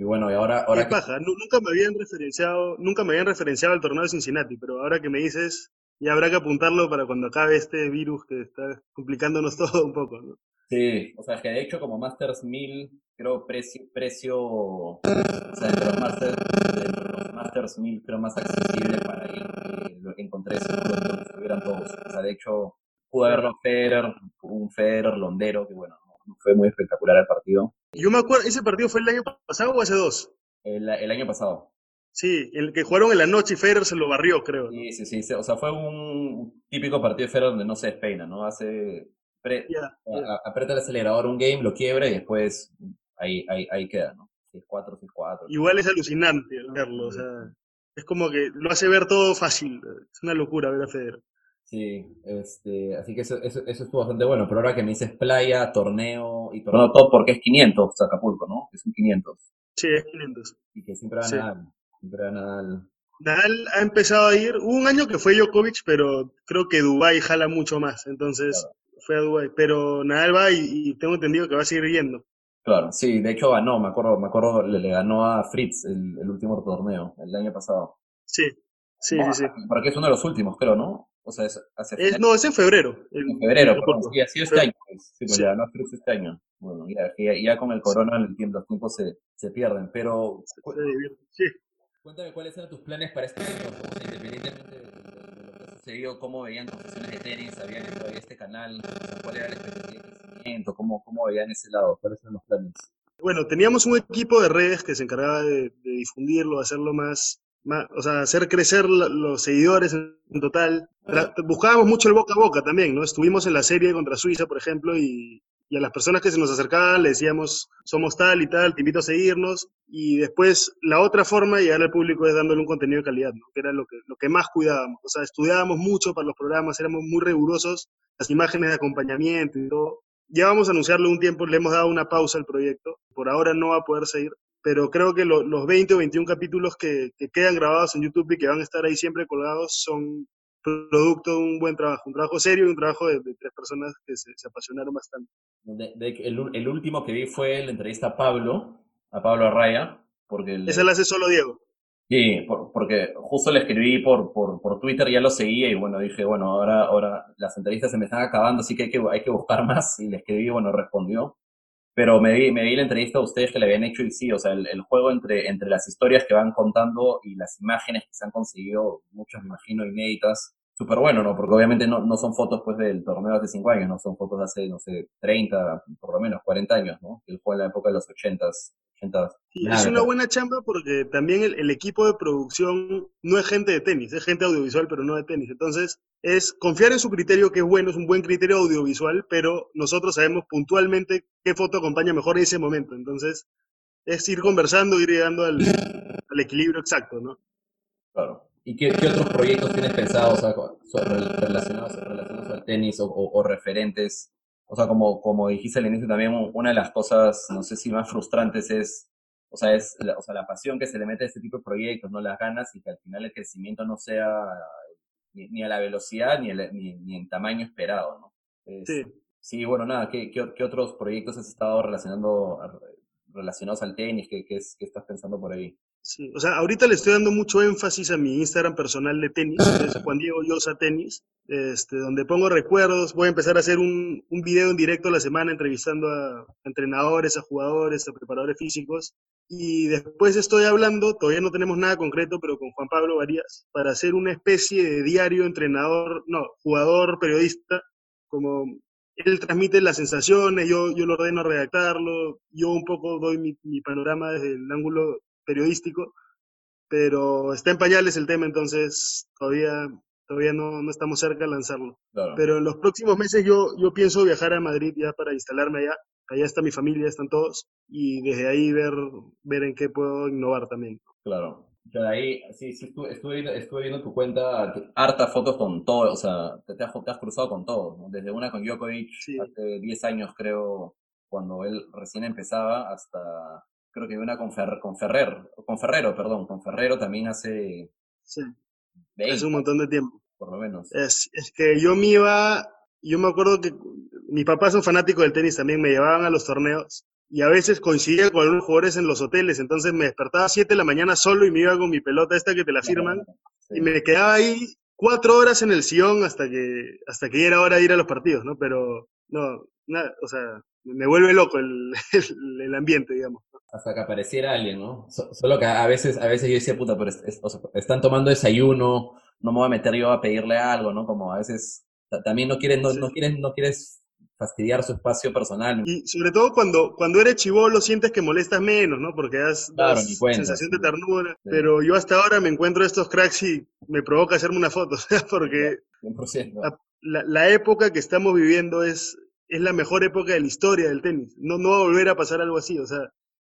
Y bueno, y ahora... ahora nunca me habían referenciado, nunca me habían referenciado al torneo de Cincinnati, pero ahora que me dices, ya habrá que apuntarlo para cuando acabe este virus que está complicándonos todo un poco, ¿no? Sí, o sea, que de hecho como Masters 1000, creo precio, precio, o sea, entre los Masters, Masters 1000 creo más accesible para ir. eh, lo que encontré es donde estuvieran todos. O sea, de hecho, verlo Federer, un Federer londero, que bueno, no fue muy espectacular el partido. Yo me acuerdo, ¿ese partido fue el año pasado o hace dos? El, el año pasado. Sí, el que jugaron en la noche y Federer se lo barrió, creo. ¿no? Sí, sí, sí, O sea, fue un típico partido de Federer donde no se despeina, ¿no? Hace. pre- a- aprieta el acelerador un game, lo quiebra y después ahí, ahí, ahí queda, ¿no? 6-4, 6-4. Igual es alucinante verlo, o sea, es como que lo hace ver todo fácil. Es una locura ver a Federer. Sí, este, así que eso, eso, eso estuvo bastante bueno, pero ahora que me dices playa, torneo y torneo top porque es 500 Acapulco, ¿no? Es un 500 Sí, es 500. y que siempre va Sí. Nadal, siempre va Nadal. Nadal ha empezado a ir, hubo un año que fue Djokovic, pero creo que Dubái jala mucho más, entonces fue a Dubái. Pero Nadal va y, y tengo entendido que va a seguir yendo. Claro, sí, de hecho ganó, me acuerdo, me acuerdo, le, le ganó a Fritz el, el último torneo, el año pasado. Sí, sí, No, sí, sí. Porque es uno de los últimos, creo, ¿no? O sea, es hace Es, no, es en febrero. el- En febrero, el perdón, sí, ha sido este año. pues. Sí, pues Sí. ya no Fritz este año. Bueno, ya, ya, ya con el corona el tiempo, los tiempos se, se pierden, pero. Sí. cuéntame cuáles eran tus planes para este año, o sea, independientemente de, de- de lo que ha sucedido, cómo veían tus sesiones de tenis, habían entrado a este canal, cuál era la expectativa de crecimiento, cómo, cómo veían ese lado, cuáles eran los planes. Bueno, teníamos un equipo de redes que se encargaba de, de difundirlo, hacerlo más, más, o sea, hacer crecer los seguidores en, en total. Tra- buscábamos mucho el boca a boca también, ¿no? Estuvimos en la serie contra Suiza, por ejemplo, y, y a las personas que se nos acercaban le decíamos, somos tal y tal, te invito a seguirnos. Y después, la otra forma de llegar al público es dándole un contenido de calidad, ¿no? Que era lo que, lo que más cuidábamos. O sea, estudiábamos mucho para los programas, éramos muy rigurosos, las imágenes de acompañamiento y todo. Ya vamos a anunciarlo un tiempo, le hemos dado una pausa al proyecto. Por ahora no va a poder seguir, pero creo que lo- los 20 o 21 capítulos que, que quedan grabados en YouTube y que van a estar ahí siempre colgados son producto de un buen trabajo, un trabajo serio y un trabajo de, de tres personas que se, se apasionaron bastante. De- de- el, el último que vi fue la entrevista a Pablo, a Pablo Arraya, porque el- Esa la hace solo Diego. Sí, por- porque justo le escribí por, por, por Twitter, ya lo seguía y bueno, dije, bueno, ahora, ahora las entrevistas se me están acabando, así que hay que, hay que buscar más y le escribí, bueno, respondió. Pero me vi, me vi la entrevista a ustedes que le habían hecho y sí, o sea, el, el juego entre, entre las historias que van contando y las imágenes que se han conseguido, muchas me imagino inéditas, súper bueno, ¿no? Porque obviamente no, no son fotos pues del torneo de hace 5 años, no son fotos de hace, no sé, 30, por lo menos 40 años, ¿no? El juego en la época de los 80s, 80s. Y Nada, es una buena chamba porque también el, el equipo de producción no es gente de tenis, es gente audiovisual, pero no de tenis. Entonces, es confiar en su criterio, que es bueno, es un buen criterio audiovisual, pero nosotros sabemos puntualmente qué foto acompaña mejor en ese momento. Entonces, es ir conversando, ir llegando al, al equilibrio exacto, ¿no? Claro. ¿Y qué, qué otros proyectos tienes pensados, o sea, relacionados, relacionados al tenis o, o- o referentes? O sea, como, como dijiste al inicio también, una de las cosas, no sé si más frustrantes es, o sea, es la, o sea, la pasión que se le mete a este tipo de proyectos, no las ganas y que al final el crecimiento no sea ni, ni a la velocidad ni, el- ni, ni en tamaño esperado, ¿no? Es- Sí. Sí, bueno, nada, ¿qué, qué, qué otros proyectos has estado relacionando, relacionados al tenis? ¿Qué, qué, es, qué estás pensando por ahí? Sí, o sea, ahorita le estoy dando mucho énfasis a mi Instagram personal de tenis, es Juan Diego Llosa Tenis, este, donde pongo recuerdos, voy a empezar a hacer un, un video en directo a la semana entrevistando a entrenadores, a jugadores, a preparadores físicos, y después estoy hablando, todavía no tenemos nada concreto, pero con Juan Pablo Varías, para hacer una especie de diario entrenador, no, jugador, periodista, como él transmite las sensaciones, yo, yo lo ordeno a redactarlo, yo un poco doy mi panorama desde el ángulo periodístico, pero está en pañales el tema, entonces todavía, todavía no, no estamos cerca de lanzarlo. Claro. Pero en los próximos meses yo, yo pienso viajar a Madrid ya para instalarme allá. Allá está mi familia, están todos, y desde ahí ver, ver en qué puedo innovar también. Claro. Yo de ahí, sí, sí, estuve, estuve, viendo- estuve viendo tu cuenta, hartas fotos con todo, o sea, te, te has, te has cruzado con todo, ¿no? Desde una con Djokovic Sí. hace 10 años, creo, cuando él recién empezaba, hasta, creo que una con, Fer- con Ferrer, con Ferrero, perdón, con Ferrero también hace Sí, 20, hace un montón de tiempo. por lo menos. Es, es que yo me iba, yo me acuerdo que mis papás son fanáticos del tenis también, me llevaban a los torneos y a veces coincidía con algunos jugadores en los hoteles, entonces me despertaba a 7 de la mañana solo y me iba con mi pelota esta que te la firman Sí. y me quedaba ahí cuatro horas en el sillón hasta que, hasta que era hora de ir a los partidos, ¿no? Pero no, nada, o sea, me vuelve loco el, el, el ambiente, digamos. Hasta que apareciera alguien, ¿no? solo que a veces, a veces yo decía, puta, pero están tomando desayuno, no me voy a meter yo a pedirle algo, ¿no? Como a veces también no quieres, no, no quieres, no quieres fastidiar su espacio personal. Y sobre todo cuando, cuando eres chivolo sientes que molestas menos, ¿no? Porque das, claro, sensación de ternura. Pero yo hasta ahora me encuentro estos cracks y me provoca hacerme una foto, porque 100%. La, la, época que estamos viviendo es, es la mejor época de la historia del tenis. No, no va a volver a pasar algo así, o sea,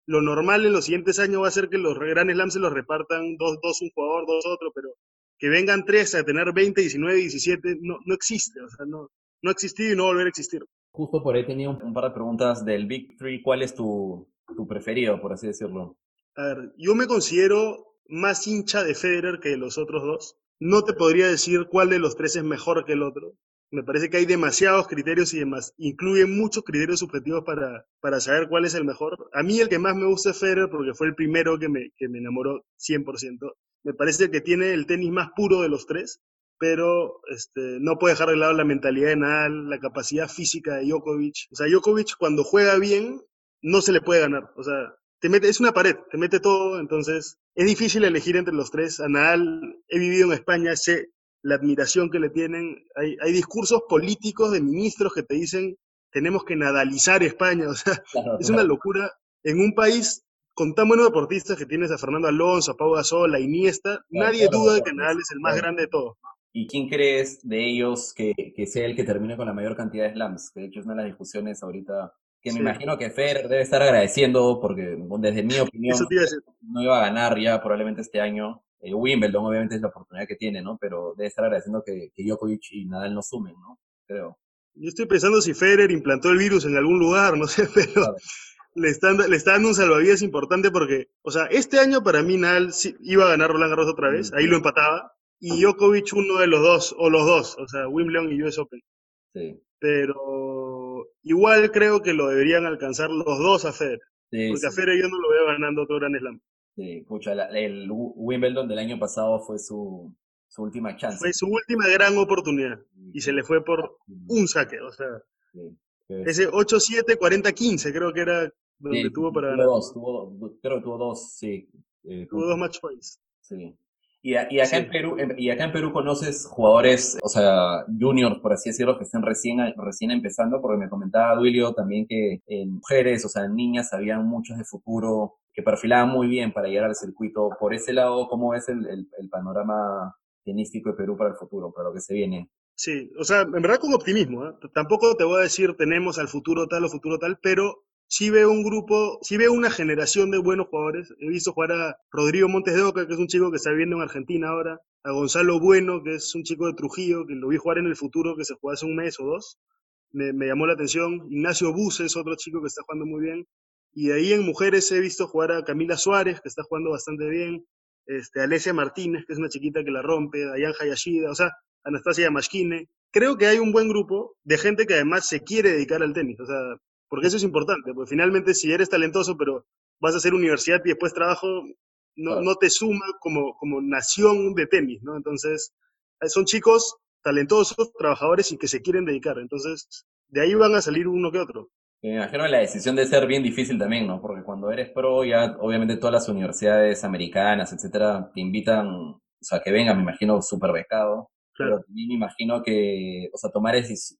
lo normal en los siguientes años va a ser que los Grand Slam se los repartan dos, dos un jugador, dos otro, pero que vengan tres a tener 20, 19, 17, no, no existe, o sea, no, no ha existido y no va a volver a existir. Justo por ahí tenía un, par de preguntas del Big Three. ¿Cuál es tu, tu preferido, por así decirlo? A ver, yo me considero más hincha de Federer que de los otros dos. No te podría decir cuál de los tres es mejor que el otro. Me parece que hay demasiados criterios y demás. Incluyen muchos criterios subjetivos para, para saber cuál es el mejor. A mí el que más me gusta es Federer porque fue el primero que me, que me enamoró 100%. Me parece que tiene el tenis más puro de los tres pero este, no puede dejar de lado la mentalidad de Nadal, la capacidad física de Djokovic. O sea, Djokovic cuando juega bien, no se le puede ganar. O sea, te mete, es una pared, te mete todo, entonces es difícil elegir entre los tres. A Nadal he vivido en España, sé la admiración que le tienen. Hay, hay discursos políticos de ministros que te dicen, tenemos que nadalizar España. O sea, es una locura. En un país con tan buenos deportistas que tienes a Fernando Alonso, a Pau Gasol, a Iniesta, nadie duda de que Nadal es el más grande de todos. ¿Y quién crees de ellos que, que, sea el que termine con la mayor cantidad de slams? Que de hecho es una de las discusiones ahorita que me imagino que Fer debe estar agradeciendo porque desde mi opinión no iba a ganar ya probablemente este año. Eh, Wimbledon obviamente es la oportunidad que tiene, ¿no? Pero debe estar agradeciendo que, que Djokovic y Nadal no sumen, ¿no? Creo. Yo estoy pensando si Federer implantó el virus en algún lugar, no sé, pero le, están, le está dando un salvavidas importante porque, o sea, este año para mí Nadal iba a ganar Roland Garros otra vez, ahí lo empataba, y Djokovic uno de los dos, o los dos, o sea, Wimbledon y US Open. Sí. Pero igual creo que lo deberían alcanzar los dos a Federer. porque a Federer yo no lo veo ganando otro Gran Slam. Sí, pucha, el Wimbledon del año pasado fue su, su última chance. Fue su última gran oportunidad. Y se le fue por un saque, o sea. Sí, ese 8-7, 40-15 creo que era donde tuvo para ganar. Dos, tuvo, creo que tuvo dos, sí. Eh, tuvo dos match points. Sí. Y, y, acá en Perú, y acá en Perú conoces jugadores, o sea, juniors, por así decirlo, que estén recién, recién empezando, porque me comentaba Duilio también que en mujeres, o sea, en niñas, habían muchos de futuro que perfilaban muy bien para llegar al circuito. Por ese lado, ¿cómo es el, el, panorama tenístico de Perú para el futuro, para lo que se viene? Sí, o sea, en verdad con optimismo. ¿eh? Tampoco te voy a decir tenemos al futuro tal o futuro tal, pero sí veo un grupo, sí veo una generación de buenos jugadores. He visto jugar a Rodrigo Montes de Oca, que es un chico que está viviendo en Argentina ahora, a Gonzalo Bueno, que es un chico de Trujillo, que lo vi jugar en el futuro, que se jugó hace un mes o dos. Me, llamó la atención. Ignacio Buses, otro chico que está jugando muy bien. Y de ahí en mujeres he visto jugar a Camila Suárez, que está jugando bastante bien. Este, Alesia Martínez, que es una chiquita que la rompe. Dayan Hayashida, o sea, Anastasia Mashkine. Creo que hay un buen grupo de gente que además se quiere dedicar al tenis. O sea, porque eso es importante, porque finalmente si eres talentoso, pero vas a hacer universidad y después trabajo, no, no te suma como, como nación de tenis, ¿no? Entonces, eh, son chicos talentosos, trabajadores y que se quieren dedicar. Entonces, de ahí van a salir uno que otro. Me imagino que la decisión de ser bien difícil también, ¿no? Porque cuando eres pro, ya obviamente todas las universidades americanas, etcétera, te invitan, o sea, que vengan, me imagino, súper becado. Pero también me imagino que, o sea, tomar,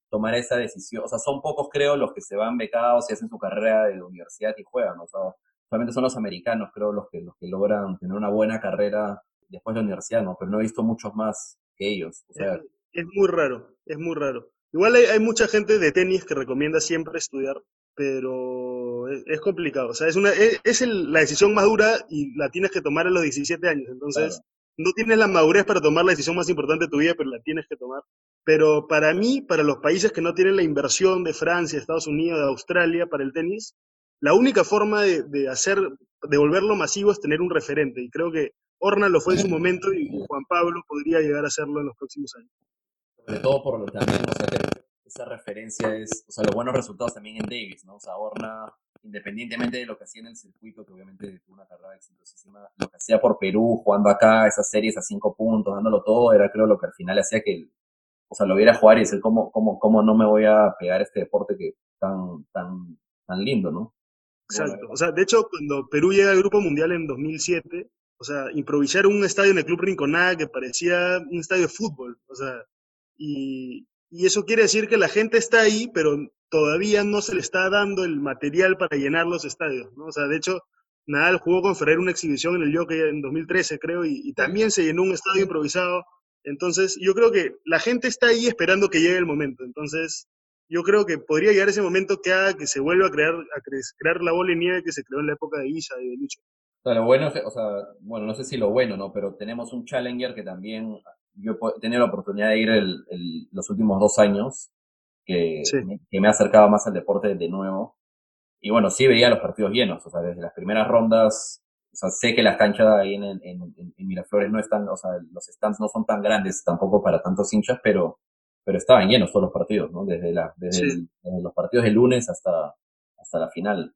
tomar esa decisión, o sea, son pocos creo los que se van becados y hacen su carrera de universidad y juegan, o sea, solamente son los americanos creo los que, los que logran tener una buena carrera después de la universidad, ¿no? Pero no he visto muchos más que ellos, o sea. Es, muy raro, es muy raro. Igual hay, mucha gente de tenis que recomienda siempre estudiar, pero es, complicado, o sea, es, una, es, la decisión más dura y la tienes que tomar a los 17 años, entonces no tienes la madurez para tomar la decisión más importante de tu vida, pero la tienes que tomar. Pero para mí, para los países que no tienen la inversión de Francia, Estados Unidos, de Australia para el tenis, la única forma de, hacer, de volverlo masivo es tener un referente. Y creo que Orna lo fue en su momento y Juan Pablo podría llegar a hacerlo en los próximos años. Sobre todo por lo también, o sea, esa referencia es, o sea, los buenos resultados también en Davis, ¿no? O sea, Orna independientemente de lo que hacía en el circuito, que obviamente tuvo una carrera exitosísima, lo que hacía por Perú, jugando acá, esas series a cinco puntos, dándolo todo, era creo lo que al final hacía que, o sea, lo viera jugar y decir, ¿cómo, cómo, cómo no me voy a pegar este deporte que tan, tan, tan lindo, ¿no? Exacto. O sea, de hecho, cuando Perú llega al Grupo Mundial en 2007, o sea, improvisaron un estadio en el Club Rinconada que parecía un estadio de fútbol. O sea, y, y eso quiere decir que la gente está ahí, pero todavía no se le está dando el material para llenar los estadios, ¿no? O sea, de hecho, Nadal jugó con Ferrer una exhibición en el Jockey en 2013, creo, y, también se llenó un estadio improvisado. Entonces, yo creo que la gente está ahí esperando que llegue el momento. Entonces, yo creo que podría llegar ese momento que haga que se vuelva a crear, a cre- crear la bola de nieve que se creó en la época de Isa y de Lucho. O bueno, o sea, bueno, no sé si lo bueno, ¿no? Pero tenemos un Challenger que también yo he tenido la oportunidad de ir el- el- los últimos dos años, que, Sí. que me ha acercado más al deporte de nuevo. Y bueno, sí veía los partidos llenos, o sea, desde las primeras rondas, o sea, sé que las canchas ahí en, en, en- en Miraflores no están, o sea, los stands no son tan grandes tampoco para tantos hinchas, pero, pero estaban llenos todos los partidos, ¿no? Desde, la, desde, Sí. el- desde los partidos del lunes hasta, hasta la final.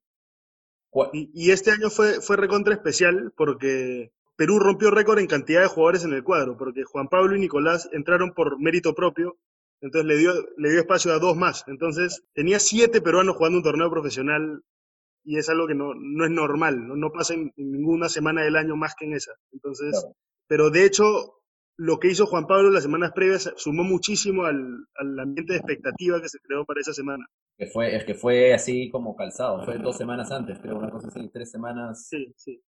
¿Cuál- Y, y este año fue, fue recontra especial porque Perú rompió récord en cantidad de jugadores en el cuadro, porque Juan Pablo y Nicolás entraron por mérito propio, entonces le dio, le dio espacio a dos más. Entonces tenía siete peruanos jugando un torneo profesional y es algo que no, no es normal, no, no pasa en, en ninguna semana del año más que en esa. Entonces, Claro. pero de hecho, lo que hizo Juan Pablo las semanas previas sumó muchísimo al, al ambiente de expectativa que se creó para esa semana. Que fue, es que fue así como calzado, fue dos semanas antes, creo, una cosa así, tres semanas. Sí, sí.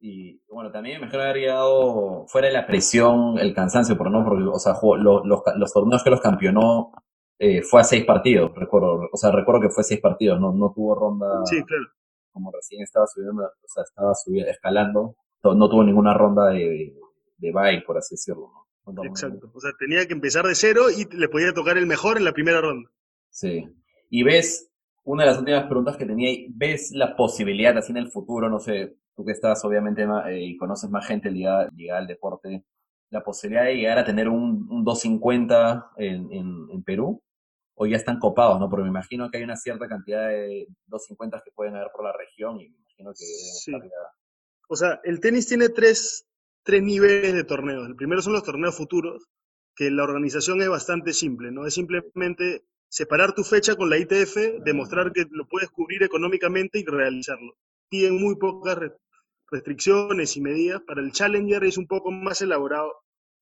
Y bueno, también mejor haber llegado fuera de la presión, el cansancio, por no, porque, o sea, jugó- lo- los, los torneos que los campeonó eh, fue a seis partidos, recuerdo, o sea, recuerdo que fue seis partidos, no, no tuvo ronda, Sí, claro. como recién estaba subiendo, o sea, estaba subiendo, escalando, no, no tuvo ninguna ronda de, de, de bye, por así decirlo, ¿no? Exacto. O sea, tenía que empezar de cero y le podía tocar el mejor en la primera ronda. Sí. Y ves, una de las últimas preguntas que tenía, ¿ves la posibilidad así en el futuro, no sé, tú que estás obviamente eh, y conoces más gente ligada, ligada al deporte, la posibilidad de llegar a tener un, un 250 en, en, en Perú? ¿O ya están copados, no? Porque me imagino que hay una cierta cantidad de 250 que pueden haber por la región y me imagino que deben Sí. estar ya- O sea, el tenis tiene tres, tres niveles de torneos. El primero son los torneos futuros, que la organización es bastante simple, ¿no? Es simplemente separar tu fecha con la ITF, demostrar que lo puedes cubrir económicamente y realizarlo. Piden muy pocas restricciones y medidas. Para el Challenger es un poco más elaborado,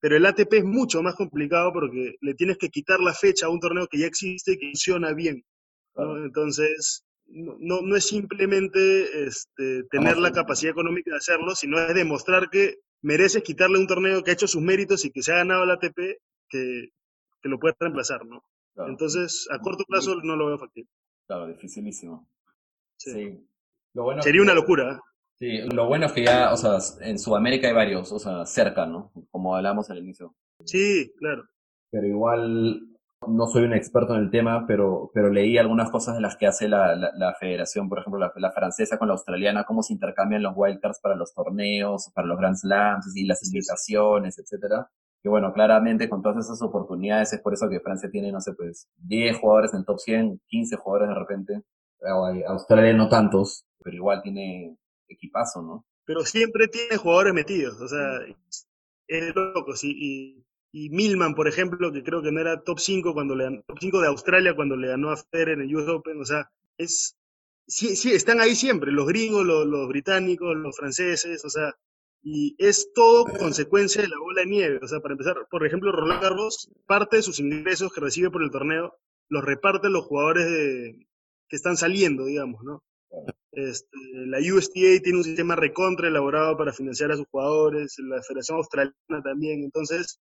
pero el ATP es mucho más complicado porque le tienes que quitar la fecha a un torneo que ya existe y que funciona bien. Entonces, no, no, es simplemente este, tener la capacidad económica de hacerlo, sino es demostrar que mereces quitarle un torneo que ha hecho sus méritos y que se ha ganado la ATP, que, que lo puedes reemplazar, ¿no? claro, Entonces, a corto plazo no lo veo factible. claro, dificilísimo. Sí. Sí. Lo bueno es Sería que- una locura. ¿Eh? Sí, lo bueno es que ya, o sea, en Sudamérica hay varios, o sea, cerca, ¿no? Como hablamos al inicio. Sí, claro. Pero igual no soy un experto en el tema, pero, pero leí algunas cosas de las que hace la, la, la federación, por ejemplo, la, la francesa con la australiana, cómo se intercambian los wildcards para los torneos, para los Grand Slams y las invitaciones, etcétera. Que bueno, claramente con todas esas oportunidades es por eso que Francia tiene, no sé, pues 10 jugadores en el top 100, 15 jugadores de repente. Eh, Australia no tantos, pero igual tiene equipazo, ¿no? Pero siempre tiene jugadores metidos, o sea, es loco. Sí, y, y Milman, por ejemplo, que creo que no era top 5 cuando le top 5 de Australia cuando le ganó a Federer en el US Open, o sea, es sí, sí, están ahí siempre, los gringos, los, los británicos, los franceses, o sea, y es todo consecuencia de la bola de nieve. O sea, para empezar, por ejemplo, Roland Garros, parte de sus ingresos que recibe por el torneo los reparten los jugadores de, que están saliendo, digamos, ¿no? Este, la USTA tiene un sistema recontra elaborado para financiar a sus jugadores, la Federación Australiana también. Entonces,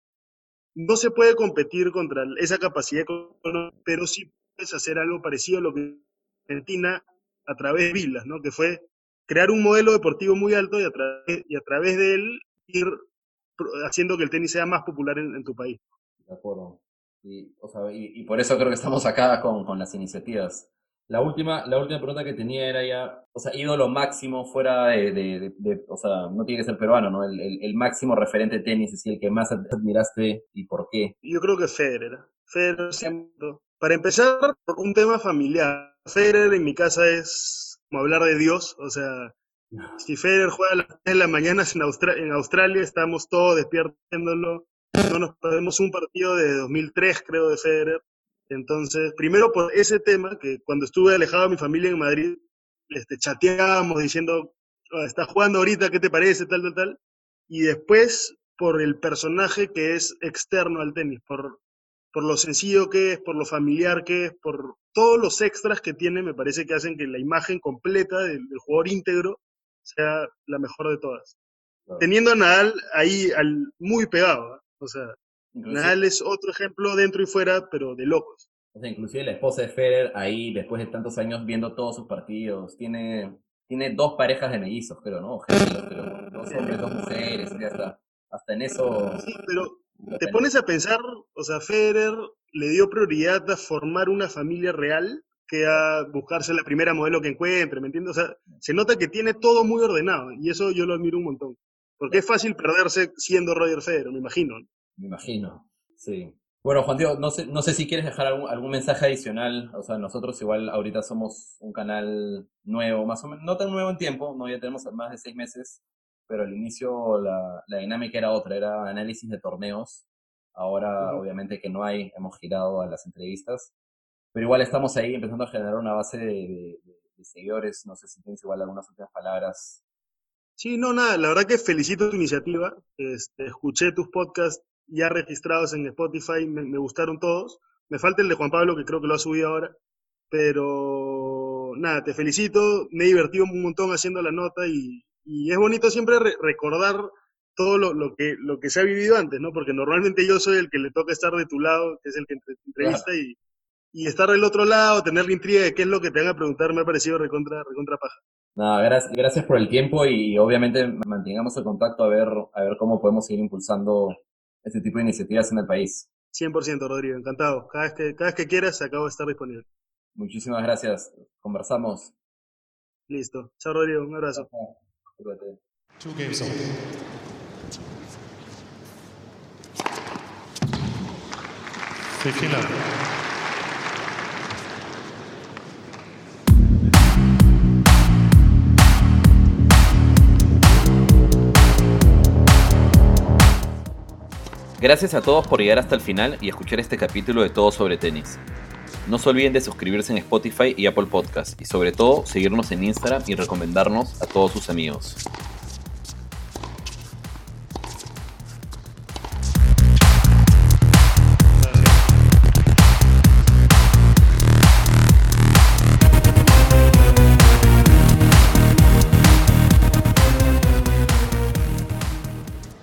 no se puede competir contra esa capacidad económica, pero sí puedes hacer algo parecido a lo que Argentina a través de Vilas, ¿no? Que fue crear un modelo deportivo muy alto y a, través, y a través de él ir haciendo que el tenis sea más popular en, en tu país. De acuerdo. Y, o sea, y, y por eso creo que estamos acá con, con las iniciativas. La última, la última pregunta que tenía era ya, o sea, ídolo máximo fuera de, de, de- de- o sea, no tiene que ser peruano, ¿no? El, el, el máximo referente de tenis, es decir, el que más admiraste y por qué. Yo creo que Federer. Federer siempre. Para empezar, por un tema familiar. Federer en mi casa es como hablar de Dios. O sea, si Federer juega a las 3 de la mañana en, Austra- en Australia, estamos todos despiertos viéndolo. No nos perdemos un partido de 2003, creo, de Federer. Entonces, primero por ese tema, que cuando estuve alejado de mi familia en Madrid, este, chateábamos diciendo, "Ah, está jugando ahorita, ¿qué te parece? Tal, tal, tal. Y después por el personaje que es externo al tenis, por, por lo sencillo que es, por lo familiar que es, por todos los extras que tiene, me parece que hacen que la imagen completa del, del jugador íntegro sea la mejor de todas. Claro. Teniendo a Nadal ahí al, muy pegado, ¿ah? o sea, Nadal es otro ejemplo dentro y fuera, pero de locos. O sea, inclusive la esposa de Federer ahí, después de tantos años viendo todos sus partidos, tiene, tiene dos parejas de mellizos, creo, ¿no? Gemelos, creo. Dos hombres, dos mujeres, ya está. Hasta en eso... Sí, pero te pones a pensar, o sea, Federer le dio prioridad a formar una familia real que a buscarse la primera modelo que encuentre, ¿me entiendes? O sea, se nota que tiene todo muy ordenado y eso yo lo admiro un montón. Porque es fácil perderse siendo Roger Federer, me imagino. Me imagino, sí. Bueno, Juan Diego, no sé, no sé si quieres dejar algún, algún mensaje adicional. O sea, nosotros igual ahorita somos un canal nuevo, más o menos, no tan nuevo en tiempo, no ya tenemos más de seis meses, pero al inicio la, la dinámica era otra, era análisis de torneos. Ahora, obviamente que no hay, hemos girado a las entrevistas, pero igual estamos ahí empezando a generar una base de- de seguidores. No sé si tienes igual algunas últimas palabras. Sí, no, nada, la verdad que felicito tu iniciativa. Este, escuché tus podcasts ya registrados en Spotify, me, me gustaron todos. Me falta el de Juan Pablo, que creo que lo ha subido ahora. Pero nada, te felicito, me he divertido un montón haciendo la nota y, y es bonito siempre re- recordar todo lo, lo que, lo que se ha vivido antes, ¿no? Porque normalmente yo soy el que le toca estar de tu lado, que es el que te entrevista y, y estar del otro lado, tener la intriga de qué es lo que te van a preguntar, me ha parecido recontra, recontra paja. Nada, gracias, gracias por el tiempo y obviamente mantengamos el contacto a ver, a ver cómo podemos seguir impulsando este tipo de iniciativas en el país. 100% Rodrigo, encantado. Cada vez que, cada vez que quieras, acabo de estar disponible. Muchísimas gracias. Conversamos. Listo. Chao Rodrigo, un abrazo. Two games on. Fifteen Gracias a todos por llegar hasta el final y escuchar este capítulo de Todo sobre Tenis. No se olviden de suscribirse en Spotify y Apple Podcast y sobre todo seguirnos en Instagram y recomendarnos a todos sus amigos.